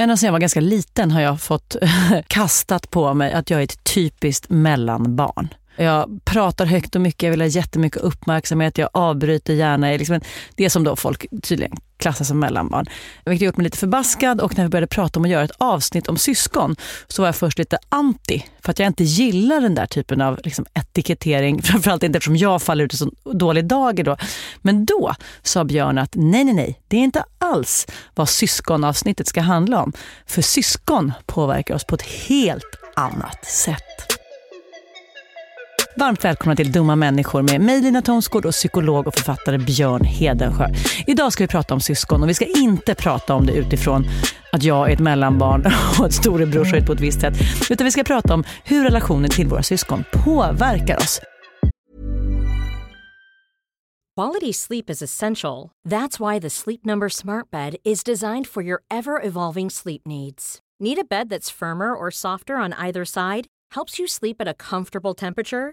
Ända sedan jag var ganska liten har jag fått kastat på mig att jag är ett typiskt mellanbarn. Jag pratar högt och mycket, jag vill ha jättemycket uppmärksamhet, jag avbryter gärna. Liksom det som då folk tydligen klassas som mellanbarn. Vilket gjort mig lite förbaskad och när vi började prata om att göra ett avsnitt om syskon så var jag först lite anti för att jag inte gillar den där typen av liksom, etikettering. Framförallt inte eftersom jag faller ut i så dålig dager då. Men då sa Björn att nej, nej, nej, det är inte alls vad syskonavsnittet ska handla om. För syskon påverkar oss på ett helt annat sätt. Varmt välkomna till Dumma människor med mig Lina Thomsgård och psykolog och författare Björn Hedensjö. Idag ska vi prata om syskon och vi ska inte prata om det utifrån att jag är ett mellanbarn och ett storebror ser ut på ett visst sätt. Utan vi ska prata om hur relationen till våra syskon påverkar oss. Quality sleep is essential. That's why the Sleep Number smart bed is designed for your ever-evolving sleep needs. Need a bed that's firmer or softer on either side? Helps you sleep at a comfortable temperature?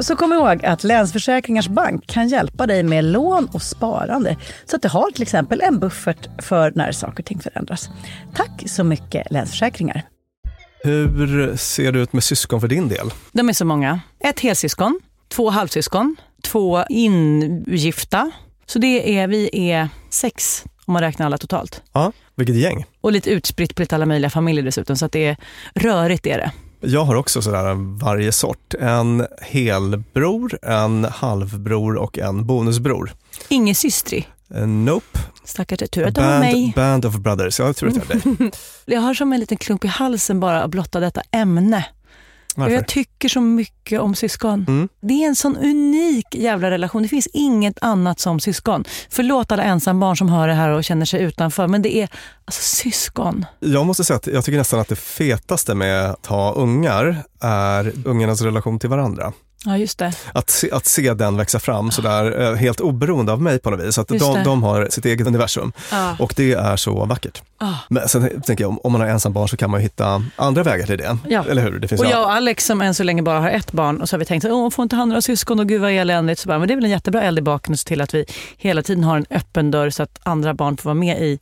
Så kom ihåg att Länsförsäkringars Bank kan hjälpa dig med lån och sparande så att du har till exempel en buffert för när saker och ting förändras. Tack så mycket Länsförsäkringar. Hur ser det ut med syskon för din del? De är så många. Ett helsyskon, två halvsyskon, två ingifta. Så det är, vi är sex om man räknar alla totalt. Ja, vilket gäng. Och lite utspritt på lite alla möjliga familjer dessutom. Så att det är rörigt är det. Jag har också sådär varje sort. En helbror, en halvbror och en bonusbror. Ingen systri. Eh, Nope. Stackars tur att det var mig. Band, of brothers. Jag tror att det är dig. Jag har som en liten klump i halsen bara att blotta detta ämne. Varför? jag tycker så mycket om syskon. Mm. Det är en sån unik jävla relation. Det finns inget annat som syskon. Förlåt alla ensambarn som hör det här och känner sig utanför, men det är alltså syskon. Jag måste säga att jag tycker nästan att det fetaste med att ha ungar är ungarnas relation till varandra. Ja, just det. Att se, att se den växa fram sådär eh, helt oberoende av mig på något vis. Att de, de har sitt eget universum Ja. och det är så vackert. Ah. Men sen tänker jag, om- man har ensambarn så kan man hitta andra vägar till det. Ja. Eller hur? Det finns Och jag och Alex som än så länge bara har ett barn och så har vi tänkt att åh, får inte han några syskon och gud vad eländigt. Så bara, men det är väl en jättebra eld i baken att se till att vi hela tiden har en öppen dörr så att andra barn får vara med i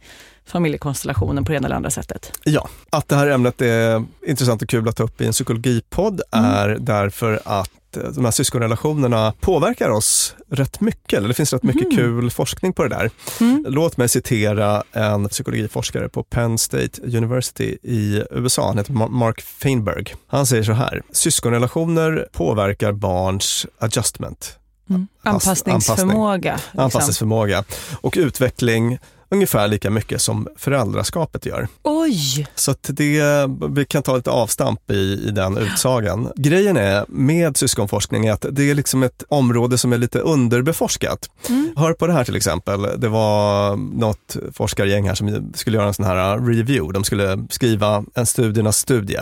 familjekonstellationen på det ena eller andra sättet. Ja, att det här ämnet är intressant och kul att ta upp i en psykologipodd Mm. är därför att de här syskonrelationerna påverkar oss rätt mycket. Eller det finns rätt mycket kul forskning på det där. Mm. Låt mig citera en psykologiforskare på Penn State University i USA. Han heter Ma- Mark Feinberg. Han säger så här. Syskonrelationer påverkar barns adjustment, Mm. Pass- Anpassningsförmåga. liksom. anpassningsförmåga och utveckling ungefär lika mycket som föräldraskapet gör. Oj! Så det, vi kan ta lite avstamp i, i den utsagan. Grejen är med syskonforskning är att det är liksom ett område som är lite underbeforskat. Hör på det här till exempel. Det var något forskargäng här som skulle göra en sån här review. De skulle skriva en studiernas studie.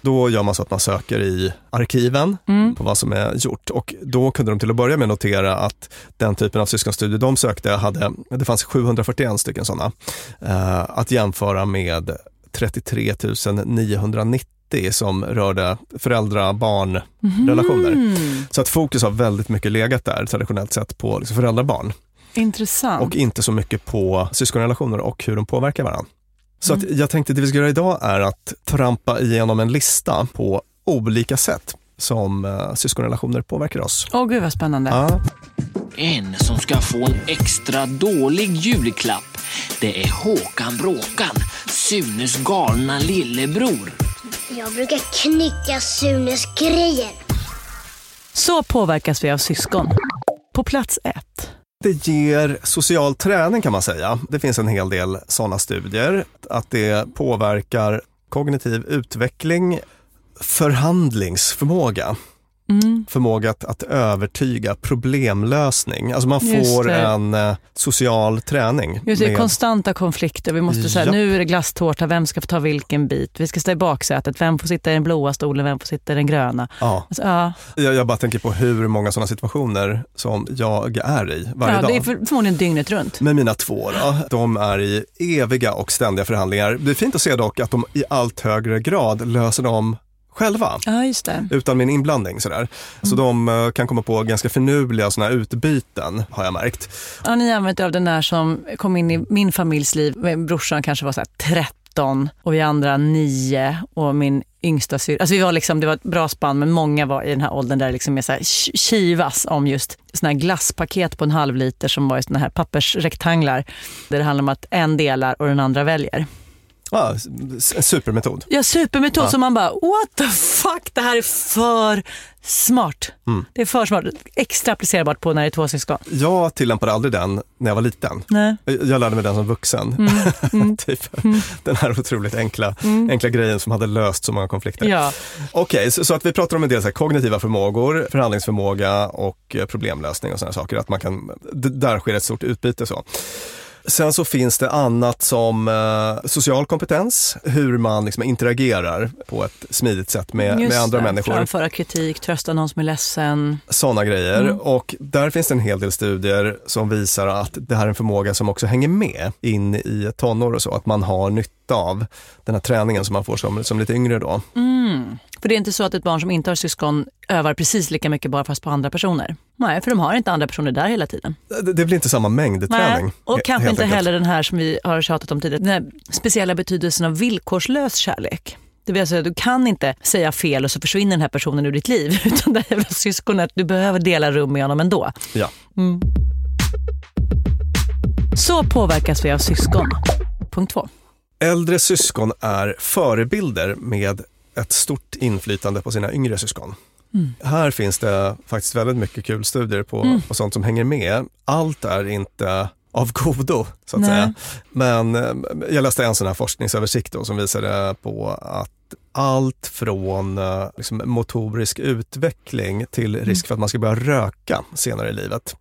Då gör man så att man söker i arkiven på vad som är gjort och då kunde de till att börja med notera att den typen av syskonstudier de sökte hade, det fanns 741 stycken sådana, eh, att jämföra med 33 990 som rörde föräldrar-barn-relationer. Mm. Så att fokus har väldigt mycket legat där traditionellt sett på liksom föräldrar-barn Intressant. och inte så mycket på syskonrelationer och hur de påverkar varandra. Så att jag tänkte det vi ska göra idag är att trampa igenom en lista på olika sätt som uh, syskonrelationer påverkar oss. Åh gud vad spännande. Ja, En som ska få en extra dålig julklapp. Det är Håkan Bråkan, Sunes galna lillebror. Jag brukar knycka Sunes grejer. Så påverkas vi av syskon. På plats ett. Det ger social träning kan man säga. Det finns en hel del sådana studier. Att det påverkar kognitiv utveckling, förhandlingsförmåga. Mm. Förmåga att, att övertyga, problemlösning. Alltså man får en eh, social träning. Just det, med- konstanta konflikter. Vi måste säga, Ja. nu är det glasstårta, vem ska få ta vilken bit? Vi ska stå i baksätet, vem får sitta i den blåa stolen, vem får sitta i den gröna? ja. Alltså, ja, jag, jag bara tänker på hur många sådana situationer som jag är i varje ja, dag. det är för, förmodligen dygnet runt. med mina två då, de är i eviga och ständiga förhandlingar. Det är fint att se dock att de i allt högre grad löser dem själva. Ja. Utan min inblandning sådär. Så de eh, kan komma på ganska finurliga här utbyten har jag märkt. Har ni använt er av den där som kom in i min familjs liv? Brorsan kanske var så här 13 och vi andra 9 och min yngsta syrra. Alltså vi var liksom, det var ett bra spann men många var i den här åldern där det liksom är så här ki- kivas om just såna här glasspaket på en halv liter som var i såna här pappersrektanglar. Där det handlar om att en delar och den andra väljer. Ja, supermetod. Ja, supermetod Ja. som man bara, what the fuck, det här är för smart. Mm. Det är för smart. Extra applicerbart på när det är två syskon. Jag tillämpade aldrig den när jag var liten. Nej. Jag lärde mig den som vuxen. typ. Den här otroligt enkla, enkla grejen som hade löst så många konflikter. Ja. Okej, så, så att vi pratar om en del så här, kognitiva förmågor, förhandlingsförmåga och problemlösning och sådana saker. Att man kan, där sker ett stort utbyte. Så. Sen så finns det annat som eh, social kompetens, hur man liksom interagerar på ett smidigt sätt med, Just med andra det. människor. Framföra kritik, trösta någon som är ledsen. Sådana grejer. Mm. Och där finns det en hel del studier som visar att det här är en förmåga som också hänger med in i tonår och så. Att man har nytta av den här träningen som man får som, som lite yngre då. För det är inte så att ett barn som inte har syskon övar precis lika mycket bara fast på andra personer. Nej, för de har inte andra personer där hela tiden. Det, blir inte samma mängd träning. Nej. Och he- kanske inte enkelt. heller den här som vi har tjatat om tidigare, den här speciella betydelsen av villkorslös kärlek. Det vill säga, du kan inte säga fel och så försvinner den här personen ur ditt liv. Utan det här syskonet, du behöver dela rum med honom ändå. Ja. Så påverkas vi av syskon. Punkt två. Äldre syskon är förebilder med ett stort inflytande på sina yngre syskon. Mm. Här finns det faktiskt väldigt mycket kul studier på, på sånt som hänger med. Allt är inte av godo, så att Nej. säga. Men eh, jag läste en sån här forskningsöversikt då, som visade på att allt från eh, liksom, motorisk utveckling till Mm. risk för att man ska börja röka senare i livet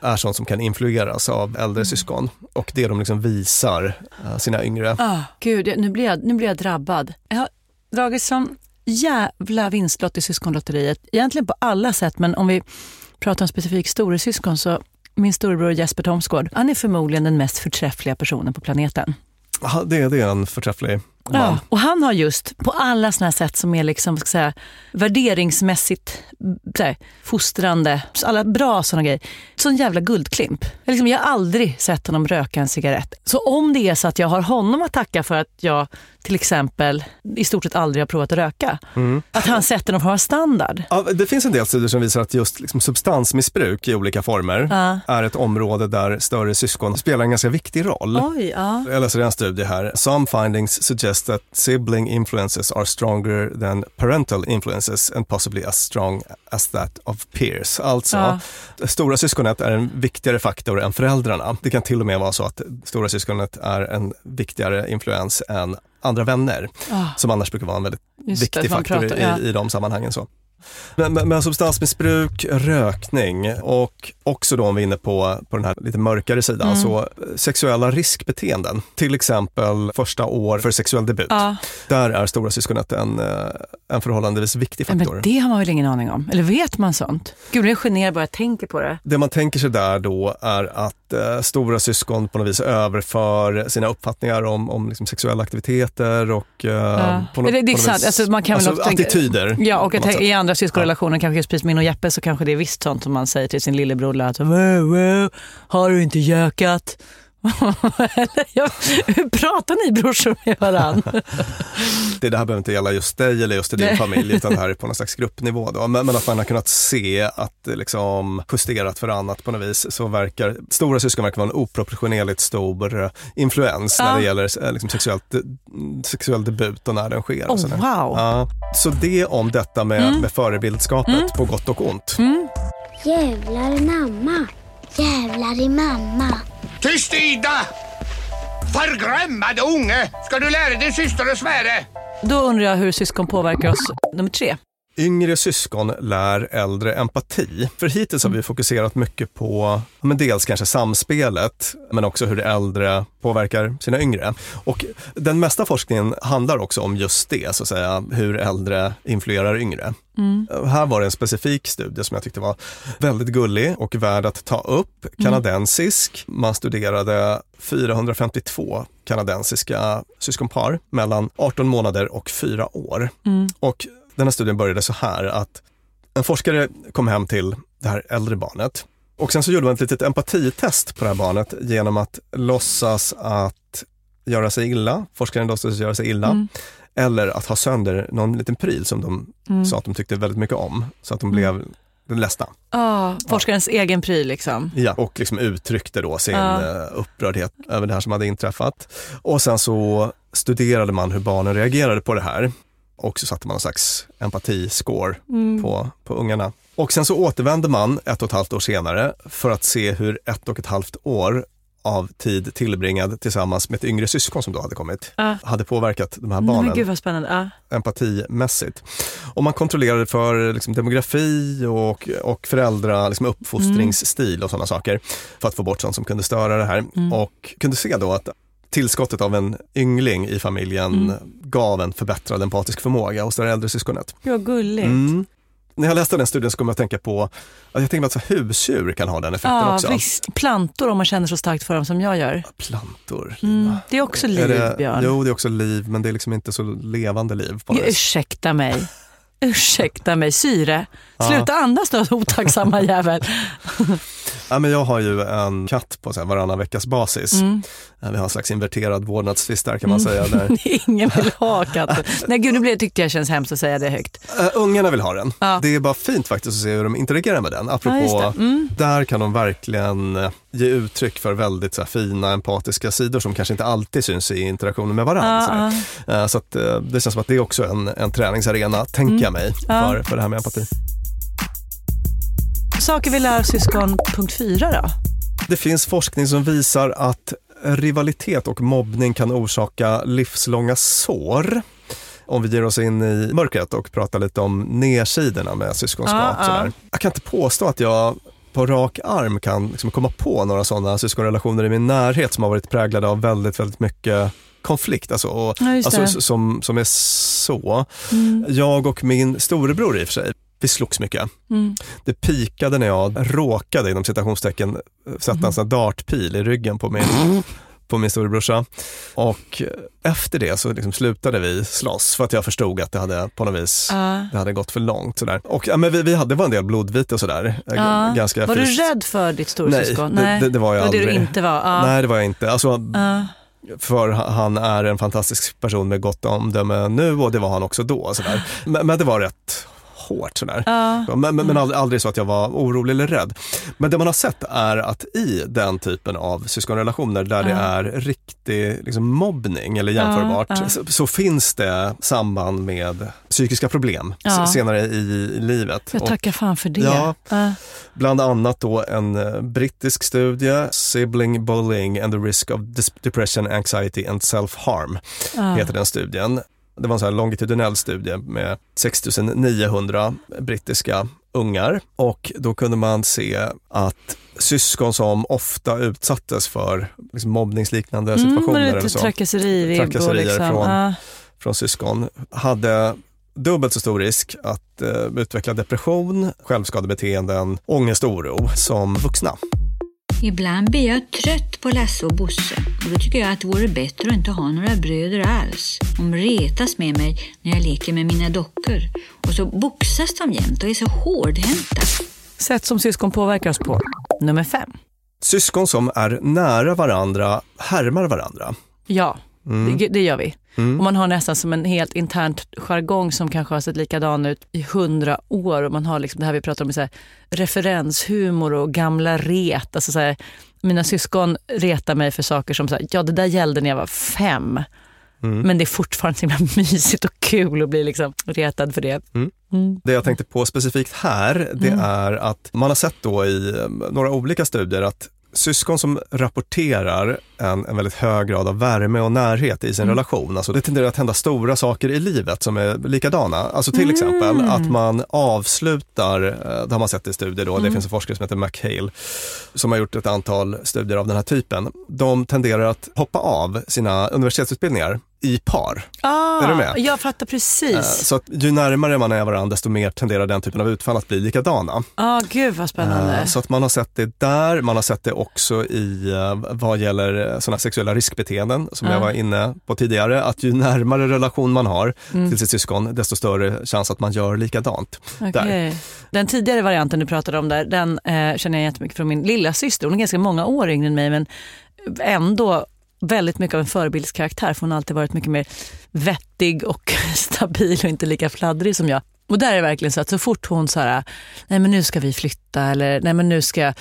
är sånt som kan influeras av Mm. äldre syskon. Och det de liksom visar eh, sina yngre. Ah, gud, nu blir, jag, nu blir jag drabbad. Jag har dragit som jävla vinstlott i syskonlotteriet. Egentligen på alla sätt, men om vi pratar om specifikt storasyskon så min storebror Jesper Thomsgård, han är förmodligen den mest förträffliga personen på planeten. Det, det är en förträfflig. Ja, och han har just på alla såna här sätt som är liksom, ska säga, värderingsmässigt så här, fostrande, alla bra såna grejer. Sån jävla guldklimp. Jag, liksom, jag har aldrig sett honom röka en cigarett. Så om det är så att jag har honom att tacka för att jag till exempel i stort sett aldrig har provat att röka. Att han sätter någon form av standard. Ja, det finns en del studier som visar att just liksom substansmissbruk i olika former Ja. är ett område där större syskon spelar en ganska viktig roll. Oj, ja. Jag läser en studie här. Some findings suggest that sibling influences are stronger than parental influences and possibly as strong as that of peers. Alltså, stora syskonet är en viktigare faktor än föräldrarna. Det kan till och med vara så att stora syskonet är en viktigare influens än andra vänner, Ah, som annars brukar vara en väldigt just det, viktig man faktor pratar- ja. i, i de sammanhangen. Så. Men, men, men substansmissbruk, rökning och också då om vi är inne på, på den här lite mörkare sidan, Mm. så sexuella riskbeteenden. Till exempel första år för sexuell debut. Ja, Där är stora syskonet en, eh, en förhållandevis viktig faktor. men det har man väl ingen aning om? Eller vet man sånt? Gud, jag är generad bara jag tänker på det. Det man tänker sig där då är att eh, stora syskon på något vis överför sina uppfattningar om, om liksom sexuella aktiviteter och eh, Ja. på något, det, det är sant. vis- Alltså, man kan väl alltså, tänka- attityder. Ja, och att något andra syskonrelationer, kanske just precis min och Jeppe, så kanske det är visst sånt som man säger till sin lillebror. Att, wow, wow, har du inte gökat? Hur pratar ni brorsor med varandra? det, det här behöver inte gälla just dig eller just i din Nej. familj, utan det här är på någon slags gruppnivå. Då. Men, men att man har kunnat se att det liksom justerat för annat på något vis, så verkar stora syskon verkar vara en oproportionerligt stor eh, influens Ja. när det gäller eh, liksom sexuellt, sexuell debut och när den sker. och Oh, wow. Ja, så det om detta med, Mm. med förebildskapet på gott och ont. Jävlar i mamma. Jävlar i mamma. Tyst Ida! Förgrämmade unge! Ska du lära din syster att svära? Då undrar jag hur syskon påverkar oss. Nummer tre. Yngre syskon lär äldre empati. För hittills har vi fokuserat mycket på men dels kanske samspelet, men också hur äldre påverkar sina yngre. Och den mesta forskningen handlar också om just det, så att säga, hur äldre influerar yngre. Här var det en specifik studie som jag tyckte var väldigt gullig och värd att ta upp. Kanadensisk. Man studerade 452 kanadensiska syskonpar mellan 18 månader och 4 år. Och den här studien började så här att en forskare kom hem till det här äldre barnet och sen så gjorde man ett litet empatitest på det här barnet genom att låtsas att göra sig illa, forskaren låtsades göra sig illa, eller att ha sönder någon liten pryl som de sa att de tyckte väldigt mycket om, så att de blev ledsna. Ah, forskarens egen pryl liksom. Ja, och liksom uttryckte då sin Ja. eh, upprördhet över det här som hade inträffat. Och sen så studerade man hur barnen reagerade på det här. Och så satte man någon slags empatiscore på, på ungarna. Och sen så återvände man ett och ett halvt år senare för att se hur ett och ett halvt år av tid tillbringad tillsammans med ett yngre syskon som då hade kommit, Ja. hade påverkat de här barnen men gud vad spännande. Ja. empatimässigt. Och man kontrollerade för liksom, demografi och, och föräldra, liksom, uppfostringsstil och sådana saker för att få bort sånt som kunde störa det här. Och kunde se då att tillskottet av en yngling i familjen gav en förbättrad empatisk förmåga hos det äldre syskonet. Vad gulligt. Mm. När jag läste den studien så kom jag att tänka på att jag tänker mig att husdjur kan ha den effekten Ja, också. visst. Plantor om man känner så starkt för dem som jag gör. Plantor. Mm. Det är också liv, Är det, Björn. Jo, det är också liv, men det är liksom inte så levande liv. På. Ursäkta mig. Ursäkta mig, syre. Sluta andas då, otacksamma jävel. Ja, men jag har ju en katt på så här varannan veckas basis. Mm. Ja, Vi har en slags inverterad vårdnadstvist där kan man säga. Där. Ingen vill ha katten. Nej gud, nu tyckte jag känns hemskt att säga det högt. Uh, ungarna vill ha den. Ja. Det är bara fint faktiskt att se hur de interagerar med den. Apropå, Ja. Mm. där kan de verkligen eh, ge uttryck för väldigt så här, fina empatiska sidor som kanske inte alltid syns i interaktionen med varandra. Ja, så, så att, eh, det känns som att det är också en, en träningsarena, tänker jag mig, Mm. Ja. för, för det här med empati. Saker vi lär syskon, punkt fyra då. Det finns forskning som visar att rivalitet och mobbning kan orsaka livslånga sår. Om vi ger oss in i mörkret och pratar lite om nedsidorna med syskonskap. Ja. Sådär. Jag kan inte påstå att jag på rak arm kan liksom komma på några sådana syskonrelationer i min närhet som har varit präglade av väldigt, väldigt mycket konflikt, alltså, och, Ja, alltså som, som är så. Mm. Jag och min storebror i och för sig, vi slogs mycket. Mm. Det pikade när jag råkade inom citationstecken sätta en sån dartpil i ryggen på min, på min storebrorsa. Och efter det så liksom slutade vi slåss för att jag förstod att det hade på något vis Ja. det hade gått för långt. Sådär. Och ja, men vi, vi hade, var en del blodvite och sådär. Ja. Ganska Var du fys- rädd för ditt storasyskon? Nej, det- det- det var jag det var det du aldrig. inte var? Ja. Nej, det var jag inte. Alltså, för han är en fantastisk person med gott omdöme nu och det var han också då. Sådär. Men, men det var rätt hårt sådär. Ja. Men, men, men aldrig, aldrig så att jag var orolig eller rädd. Men det man har sett är att i den typen av syskonrelationer där det Ja. är riktig liksom, mobbning eller jämförbart. Så, så finns det samband med psykiska problem senare i, livet. Jag tackar fan för det. Ja. Bland annat då en eh, brittisk studie, Sibling Bullying and the Risk of Depression, Anxiety and Self-Harm heter den studien. Det var en sån här longitudinell studie med 6900 brittiska ungar och då kunde man se att syskon som ofta utsattes för liksom mobbningsliknande Mm, situationer men eller så, trakasserivibb och Trakasserier liksom. från- Ja. från syskon hade dubbelt så stor risk att eh, utveckla depression, självskadebeteenden, ångest och oro som vuxna. Ibland blir jag trött på Lasse och Bosse och då tycker jag att det vore bättre att inte ha några bröder alls. De retas med mig när jag leker med mina dockor och så boxas de jämt och är så hårdhänta. Sätt som syskon påverkar oss på. Nummer fem. Syskon som är nära varandra härmar varandra. Ja, Mm. det, det gör vi. Och man har nästan som en helt internt jargong som kanske har sett likadan ut i hundra år. Och man har liksom det här vi pratar om, så här, referenshumor och gamla ret. Alltså så här, mina syskon retar mig för saker som, så här, ja det där gällde när jag var fem. Mm. Men det är fortfarande så himla mysigt och kul att bli liksom retad för det. Mm. Mm. Det jag tänkte på specifikt här, det Mm. är att man har sett då i eh, några olika studier att syskon som rapporterar en, en väldigt hög grad av värme och närhet i sin Mm. relation, alltså det tenderar att hända stora saker i livet som är likadana. Alltså till Mm. exempel att man avslutar, eh, det har man sett i studier då, det Mm. finns en forskare som heter McHale som har gjort ett antal studier av den här typen. De tenderar att hoppa av sina universitetsutbildningar i par. Ah, Är du med? Jag fattar Eh, precis. Så att ju närmare man är varandra desto mer tenderar den typen av utfall att bli likadana. ah, gud vad spännande. Eh, Så att man har sett det där, man har sett det också i eh, vad gäller sådana sexuella riskbeteenden som Ja. jag var inne på tidigare, att ju närmare relation man har Mm. till sitt syskon desto större chans att man gör likadant. Där. Okej. Den tidigare varianten du pratade om där, den eh, känner jag jättemycket från min lilla syster. Hon är ganska många år yngre än mig men ändå väldigt mycket av en förebildskaraktär för hon har alltid varit mycket mer vettig och stabil och inte lika fladdrig som jag. Och där är det verkligen så att så fort hon så här, nej men nu ska vi flytta eller nej men nu ska jag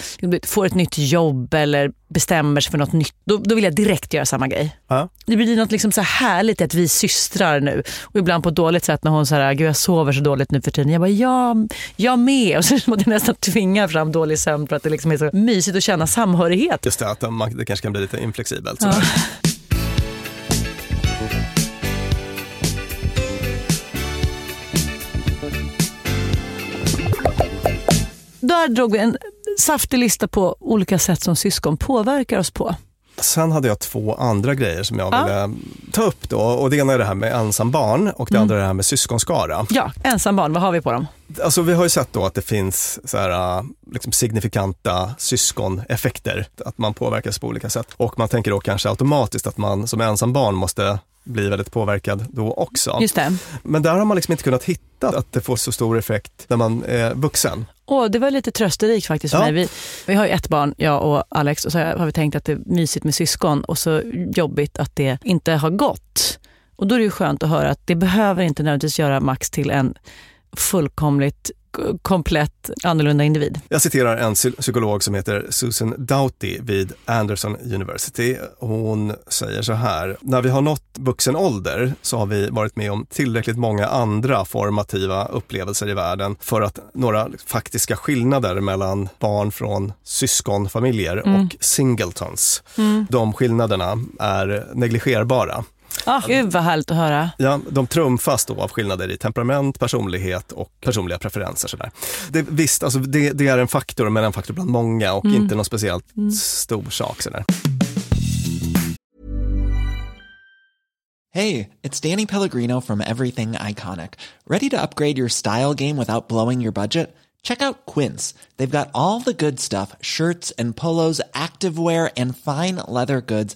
få ett nytt jobb eller bestämmer sig för något nytt, då, då vill jag direkt göra samma grej. Ja. Det blir något liksom så här härligt att vi systrar nu. Och ibland på ett dåligt sätt när hon säger gud jag sover så dåligt nu för tiden. Jag bara, ja, jag med. Och så måste jag nästan tvinga fram dålig sömn för att det liksom är så mysigt att känna samhörighet. Just det, att man, det kanske kan bli lite inflexibelt. Ja. Där drog vi en saftig lista på olika sätt som syskon påverkar oss på. Sen hade jag två andra grejer som jag Ja. ville ta upp då. Och det ena är det här med ensam barn och det Mm. andra är det här med syskonskara. Ja, ensambarn, vad har vi på dem? Alltså vi har ju sett då att det finns så här, äh, liksom signifikanta syskoneffekter, att man påverkas på olika sätt. Och man tänker då kanske automatiskt att man som ensam barn måste bli väldigt påverkad då också. Just det. Men där har man liksom inte kunnat hitta att det får så stor effekt när man är vuxen. Åh, det var lite trösterikt faktiskt för Ja. mig. Vi, vi har ju ett barn, jag och Alex, och så har vi tänkt att det är mysigt med syskon och så jobbigt att det inte har gått. Och då är det ju skönt att höra att det behöver inte nödvändigtvis göra Max till en fullkomligt komplett annorlunda individ. Jag citerar en psy- psykolog som heter Susan Doughty vid Anderson University. Hon säger så här, när vi har nått vuxen ålder så har vi varit med om tillräckligt många andra formativa upplevelser i världen för att några faktiska skillnader mellan barn från syskonfamiljer och singletons, de skillnaderna är negligerbara. Ah, Gud vad härligt att höra. Ja, de trumfas då av skillnader i temperament, personlighet och personliga preferenser. Sådär. Det, visst, alltså det, det är en faktor, men en faktor bland många och inte någon speciellt stor sak. Sådär. Hey, it's Danny Pellegrino from Everything Iconic. Ready to upgrade your style game without blowing your budget? Check out Quince. They've got all the good stuff shirts and polos, activewear, and fine leather goods,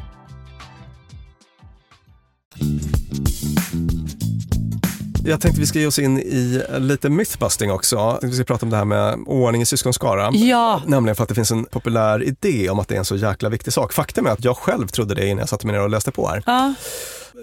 Jag tänkte vi ska ge oss in i lite mythbusting också. Vi ska prata om det här med ordning i syskonskara. Ja. Nämligen för att det finns en populär idé om att det är en så jäkla viktig sak. Faktum är att jag själv trodde det innan jag satte mig ner och läste på här. Ja.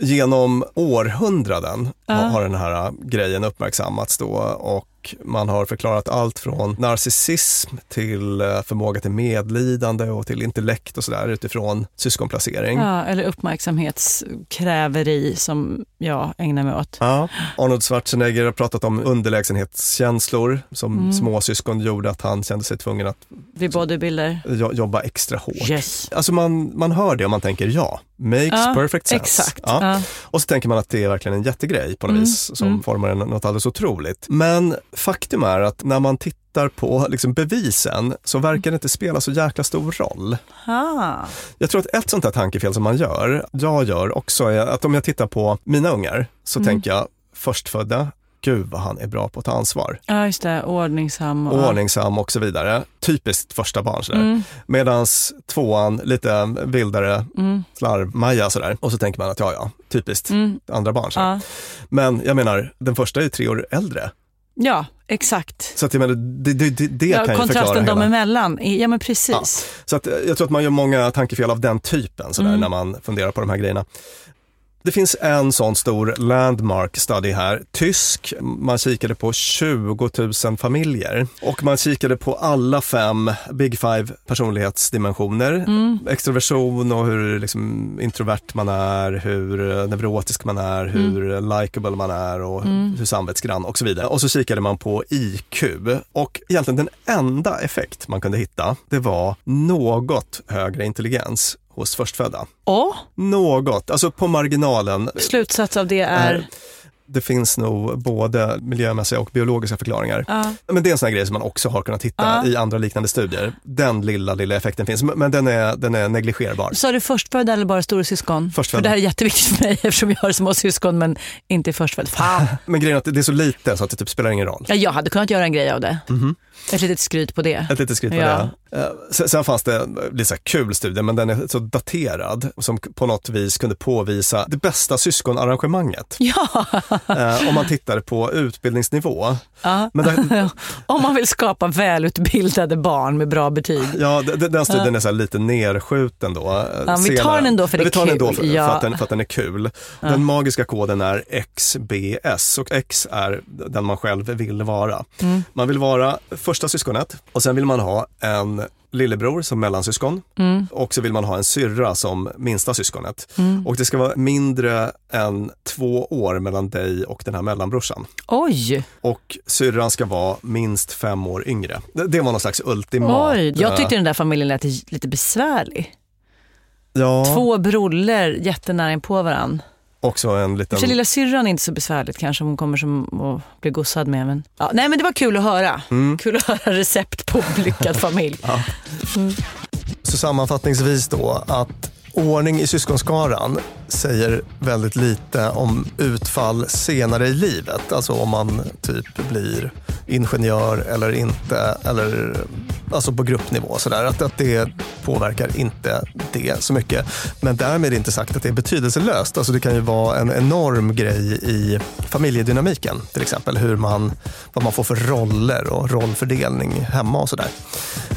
Genom århundraden har- har den här äh, grejen uppmärksammats då och man har förklarat allt från narcissism till äh, förmåga till medlidande och till intellekt och sådär utifrån syskonplacering. Ja, eller uppmärksamhetskräveri som jag ägnar mig åt. Ja. Arnold Schwarzenegger har pratat om underlägsenhetskänslor som Mm. småsyskon gjorde att han kände sig tvungen att Vi bodybuilder. jo- jobba extra hårt. Yes. Alltså man, man hör det och man tänker ja, makes Ja, perfect sense. exakt. Ja. Ja. Och så tänker man att det är verkligen en jättegrej på något Mm, vis som mm. formar något alldeles otroligt. Men faktum är att när man tittar på liksom bevisen så verkar det inte spela så jäkla stor roll. Ah. Jag tror att ett sånt här tankefel som man gör, jag gör också, är att om jag tittar på mina ungar så Mm. tänker jag förstfödda, gud vad han är bra på att ta ansvar. Ja, just det. Ordningsam. Och... Ordningsam och så vidare. Typiskt första barn sådär. Mm. Medans tvåan lite vildare, Mm. slarv-Maja sådär. Och så tänker man att ja, ja, typiskt Mm. andra barn. Sådär. Ja. Men jag menar, den första är tre år äldre. Ja, exakt. Så att jag menar, det, det, det, det ja, kan ju förklara kontrasten dem hela. emellan. Ja, men precis. Så att eh, jag tror att man gör många tankefel av den typen sådär, Mm. när man funderar på de här grejerna. Det finns en sån stor landmark study här, tysk. Man kikade på 20 000 familjer och man kikade på alla fem Big Five personlighetsdimensioner. Mm. Extroversion och hur liksom, introvert man är, hur eh, neurotisk man är, hur likable man är och Mm. hur samvetsgrann och så vidare. Och så kikade man på IQ och egentligen den enda effekt man kunde hitta, det var något högre intelligens hos förstfödda. Och Något, alltså på marginalen. slutsats av det är... Eh, det finns nog både miljömässiga och biologiska förklaringar. Ja. Men det är en sån grej som man också har kunnat hitta Ja. i andra liknande studier. Den lilla, lilla effekten finns, men den är, den är negligerbar. Sa du förstfödda eller bara storasyskon? För det här är jätteviktigt för mig eftersom jag har små syskon men inte förstfödd. Fan. Men grejen är att det är så lite så att det typ spelar ingen roll. Ja, jag hade kunnat göra en grej av det. Mhm. Ett litet skryt på det. Ett litet skryt på Ja. det. Eh, Sen, fanns det lite så kul studie, men den är så daterad som på något vis kunde påvisa det bästa syskonarrangemanget. Ja, Eh, om man tittar på utbildningsnivå. ja. Men det, om man vill skapa välutbildade barn med bra betyg. ja, den studien är så lite nerskjuten då. eh, Ja, vi tar den ändå för det är Vi tar den ändå för, ja. för, att den, för att den är kul. Den magiska koden är XBS och X är den man själv vill vara. Mm. Man vill vara första syskonet och sen vill man ha en lillebror som mellansyskon Mm. och så vill man ha en syrra som minsta syskonet. Mm. Och det ska vara mindre än två år mellan dig och den här mellanbrorsan. Oj, Och syrran ska vara minst fem år yngre. Det, det var någon slags ultimat. oj. Jag eh, tyckte den där familjen lät lite besvärlig. ja, Två broller jättenära in på varandra. Också en För liten... sig lilla syrran är inte så besvärligt kanske om hon kommer som och blir gossad med. Men, ja, nej men det var kul att höra. Mm. Kul att höra recept på lyckad familj. Mm. Så sammanfattningsvis då att ordning i syskonskaran säger väldigt lite om utfall senare i livet. Alltså om man typ blir ingenjör eller inte, eller alltså på gruppnivå. Sådär. Att, att det påverkar inte det så mycket. Men därmed inte sagt att det är betydelselöst. Alltså det kan ju vara en enorm grej i familjedynamiken till exempel. Hur man, vad man får för roller och rollfördelning hemma och sådär.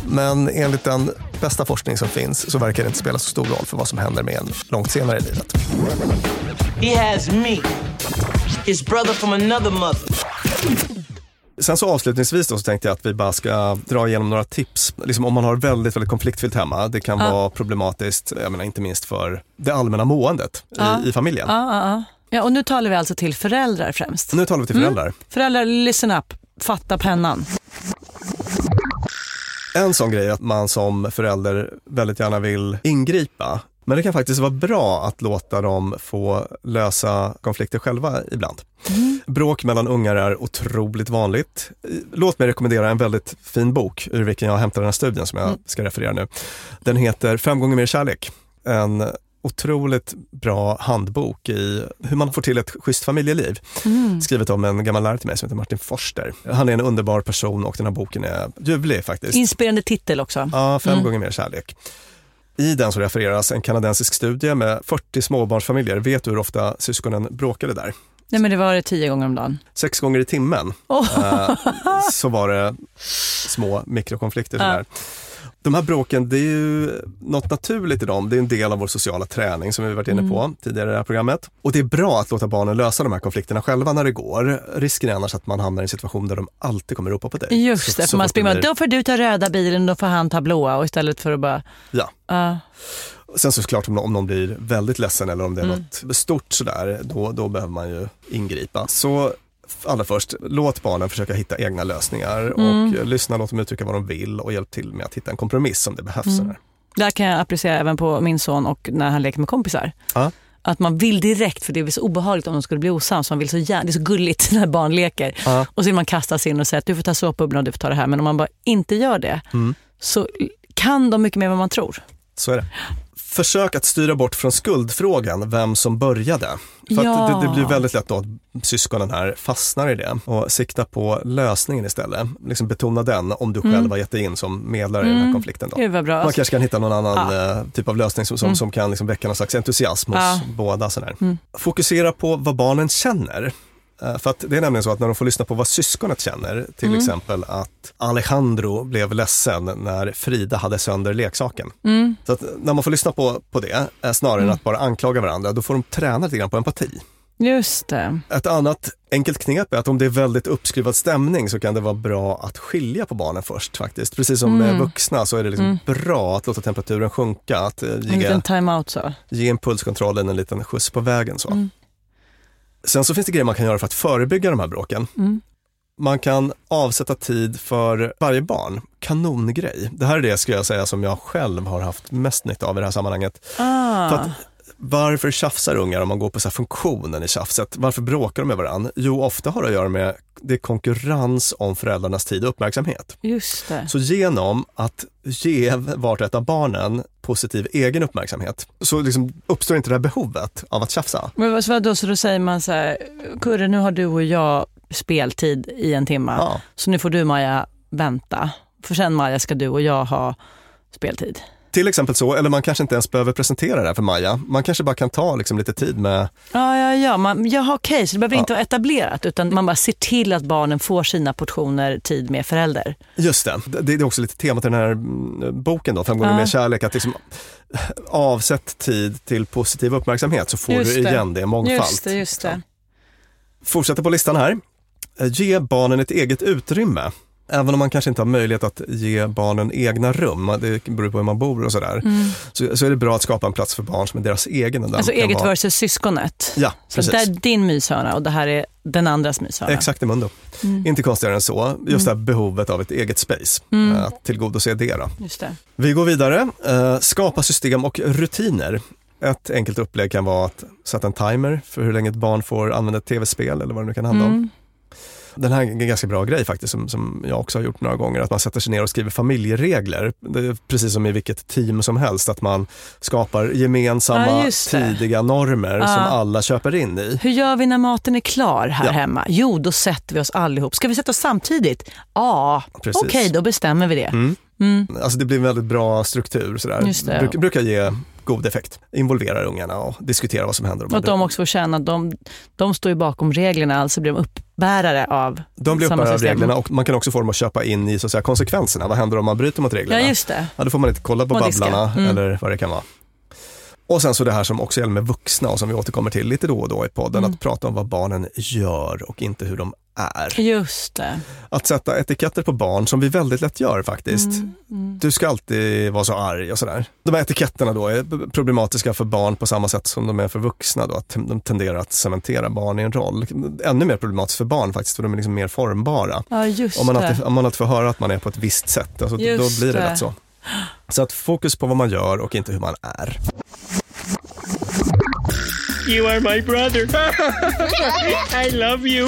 Men enligt den bästa forskning som finns så verkar det inte spela så stor roll för vad som händer med en långt senare i livet. He has me, his brother from another mother. Sen så avslutningsvis då så tänkte jag att vi bara ska dra igenom några tips. Liksom om man har väldigt, väldigt konfliktfyllt hemma. Det kan Ja. vara problematiskt, jag menar inte minst för det allmänna måendet Ja. i, i familjen. Ja, ja, och nu talar vi alltså till föräldrar främst. Nu talar vi till Mm. föräldrar. Föräldrar, listen up. Fatta pennan. En sån grej är att man som förälder väldigt gärna vill ingripa. Men det kan faktiskt vara bra att låta dem få lösa konflikter själva ibland. Bråk mellan ungar är otroligt vanligt. Låt mig rekommendera en väldigt fin bok ur vilken jag hämtar den här studien som jag ska referera nu. Den heter Fem gånger mer kärlek. En otroligt bra handbok i hur man får till ett schysst familjeliv. Mm. Skrivet av en gammal lärare till mig som heter Martin Forster. Han är en underbar person och den här boken är ljuvlig faktiskt. Inspirerande titel också. Ja, fem Mm. gånger mer kärlek. I den så refereras en kanadensisk studie med 40 småbarnsfamiljer. Vet du hur ofta syskonen bråkade där? Nej men det var det tio gånger om dagen. Sex gånger i timmen Oh. eh, så var det små mikrokonflikter. Ja. De här bråken, det är ju något naturligt i dem. Det är en del av vår sociala träning som vi varit inne Mm. på tidigare i det här programmet. Och det är bra att låta barnen lösa de här konflikterna själva när det går. Risken är annars att man hamnar i en situation där de alltid kommer ropa på dig. Just Så- det, så för man fort det springer blir- då får du ta röda bilen, då får han ta blåa och istället för att bara... Ja. Ja. Sen såklart om, om någon blir väldigt ledsen eller om det är Mm. något stort sådär, då, då behöver man ju ingripa. Så allra först, låt barnen försöka hitta egna lösningar och Mm. eh, lyssna, låt dem uttrycka vad de vill och hjälp till med att hitta en kompromiss om det behövs. Mm. sådär. Där kan jag applicera även på min son och när han leker med kompisar. Ja. Att man vill direkt, för det är så obehagligt om de skulle bli osams. Man vill så gärna, det är så gulligt när barn leker. Ja. Och så vill man kasta sig in och säga att du får ta såpbubblan och du får ta det här. Men om man bara inte gör det Mm. så kan de mycket mer än vad man tror. Så är det. Försök att styra bort från skuldfrågan, vem som började. För Ja. det, det blir väldigt lätt då att syskonen här fastnar i det och sikta på lösningen istället. Liksom betona den om du Mm. själv har gett dig in som medlare i den här Mm. konflikten. Då. Gud bra. Man kanske kan hitta någon annan Ja. eh, typ av lösning som, som, Mm. som kan liksom väcka någon slags entusiasm hos Ja. båda. Sådär. Mm. Fokusera på vad barnen känner. Eh, För att det är nämligen så att när de får lyssna på vad syskonet känner, till Mm. exempel att Alejandro blev ledsen när Frida hade sönder leksaken. Mm. Så att när man får lyssna på, på det, eh, snarare än Mm. att bara anklaga varandra, då får de träna lite grann på empati. Just det. Ett annat enkelt knep är att om det är väldigt uppskruvad stämning så kan det vara bra att skilja på barnen först faktiskt. Precis som med Mm. vuxna så är det liksom Mm. bra att låta temperaturen sjunka, att eh, En ge, liten time-out så. ge impulskontrollen en liten skjuts på vägen. Så. Mm. Sen så finns det grejer man kan göra för att förebygga de här bråken. Mm. Man kan avsätta tid för varje barn. Kanongrej. Det här är det, ska jag säga, som jag själv har haft mest nytta av i det här sammanhanget. Ah. Varför tjafsar ungar om man går på så funktionen i tjafset? Varför bråkar de med varandra? Jo, ofta har det att göra med det konkurrens om föräldrarnas tid och uppmärksamhet. Just det. Så genom att ge vart och ett av barnen positiv egen uppmärksamhet så liksom uppstår inte det här behovet av att tjafsa. Men vadå, så då säger man så här, Kurre nu har du och jag speltid i en timme, Ja. så nu får du Maja vänta. För sen Maja ska du och jag ha speltid. Till exempel så, eller man kanske inte ens behöver presentera det här för Maja. Man kanske bara kan ta liksom lite tid med Ja, ja, ja. Man, jaha, okej, så det behöver Ja. inte vara etablerat utan man bara ser till att barnen får sina portioner tid med förälder. Just det, det det är också lite temat i den här mm, boken då, Fem gånger Ja. mer kärlek, att liksom avsätt tid till positiv uppmärksamhet så får Just du det. igen det mångfalt. Just det, just det. Fortsätter på listan här. Ge barnen ett eget utrymme. Även om man kanske inte har möjlighet att ge barnen egna rum, det beror på hur man bor och sådär, Mm. så, så är det bra att skapa en plats för barn som är deras egen. Alltså eget vara- versus syskonet. Ja, Så precis. det är din myshörna och det här är den andras myshörna. Exakt, mundo. Mm. Inte konstigare än så. Just Mm. det här behovet av ett eget space, Mm. eh, att tillgodose det. Det. Vi går vidare. Eh, skapa system och rutiner. Ett enkelt upplägg kan vara att sätta en timer för hur länge ett barn får använda ett tv-spel eller vad det nu kan handla om. Den här är en ganska bra grej faktiskt som, som jag också har gjort några gånger, att man sätter sig ner och skriver familjeregler. Precis som i vilket team som helst, att man skapar gemensamma Ja, tidiga normer Ja. som alla köper in i. Hur gör vi när maten är klar här Ja. hemma? Jo, då sätter vi oss allihop. Ska vi sätta oss samtidigt? Ja, okej, Precis. då bestämmer vi det. Mm. Mm. Alltså det blir en väldigt bra struktur. Sådär. Bruk, brukar ge god effekt. Involvera ungarna och diskutera vad som händer. Och att de också får känna att de, de står ju bakom reglerna, alltså blir de uppbärare av De blir uppbärare av reglerna och man kan också få dem att köpa in i så att säga, konsekvenserna. Vad händer om man bryter mot reglerna? Ja, just det. Ja, då får man inte kolla på Och. Babblarna Mm. eller vad det kan vara. Och sen så det här som också gäller med vuxna och som vi återkommer till lite då och då i podden, Mm. att prata om vad barnen gör och inte hur de är. Just det. Att sätta etiketter på barn som vi väldigt lätt gör faktiskt. Mm, mm. Du ska alltid vara så arg och sådär. De här etiketterna då är problematiska för barn på samma sätt som de är för vuxna då, att de tenderar att cementera barn i en roll. Ännu mer problematiskt för barn faktiskt, för de är liksom mer formbara. Ja, just Om man, alltid, om man alltid får höra att man är på ett visst sätt, alltså, då blir det, det. lätt så. Så att fokus på vad man gör och inte hur man är. You are my brother. I love you.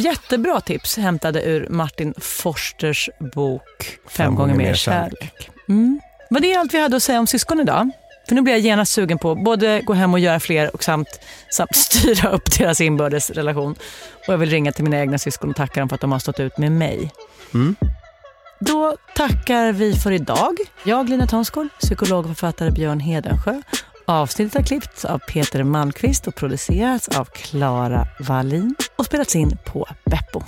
Jättebra tips hämtade ur Martin Forsters bok Fem, gånger mer kärlek. Mm. Var det allt vi hade att säga om syskon idag? För nu blir jag genast sugen på både gå hem och göra fler och samt, samt styra upp deras inbördes relation. Och jag vill ringa till mina egna syskon och tacka dem för att de har stått ut med mig. Mm. Då tackar vi för idag. Jag, Lina Thomsgård, psykolog och författare Björn Hedensjö. Avsnittet har klippts av Peter Malmqvist och producerats av Klara Wallin och spelats in på Beppo.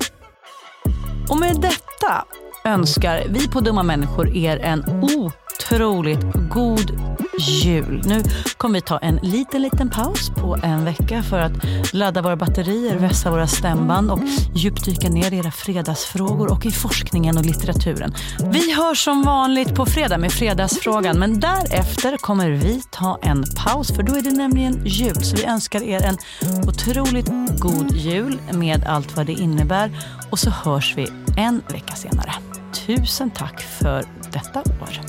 Och med detta önskar vi på Dumma Människor er en otroligt god jul. Nu kommer vi ta en liten, liten paus på en vecka för att ladda våra batterier, vässa våra stämband och djupdyka ner i era fredagsfrågor och i forskningen och litteraturen. Vi hörs som vanligt på fredag med Fredagsfrågan, men därefter kommer vi ta en paus för då är det nämligen jul. Så vi önskar er en otroligt god jul med allt vad det innebär och så hörs vi en vecka senare. Tusen tack för detta år.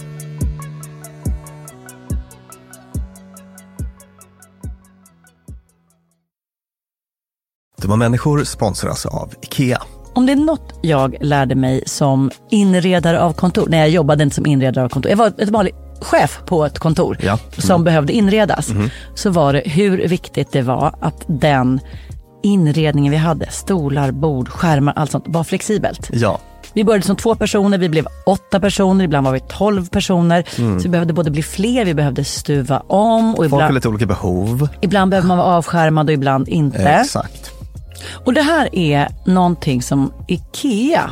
Dumma människor sponsras av IKEA. Om det är något jag lärde mig som inredare av kontor, när jag jobbade inte som inredare av kontor, jag var ett vanligt chef på ett kontor Ja. som Mm. behövde inredas, Mhm. så var det hur viktigt det var att den inredningen vi hade, stolar, bord, skärmar, allt sånt, var flexibelt. Ja. Vi började som två personer, vi blev åtta personer, ibland var vi tolv personer. Mm. Så vi behövde både bli fler, vi behövde stuva om och Folk har ibland, lite olika behov. ibland behöver man vara avskärmad och ibland inte. Exakt. Och det här är någonting som IKEA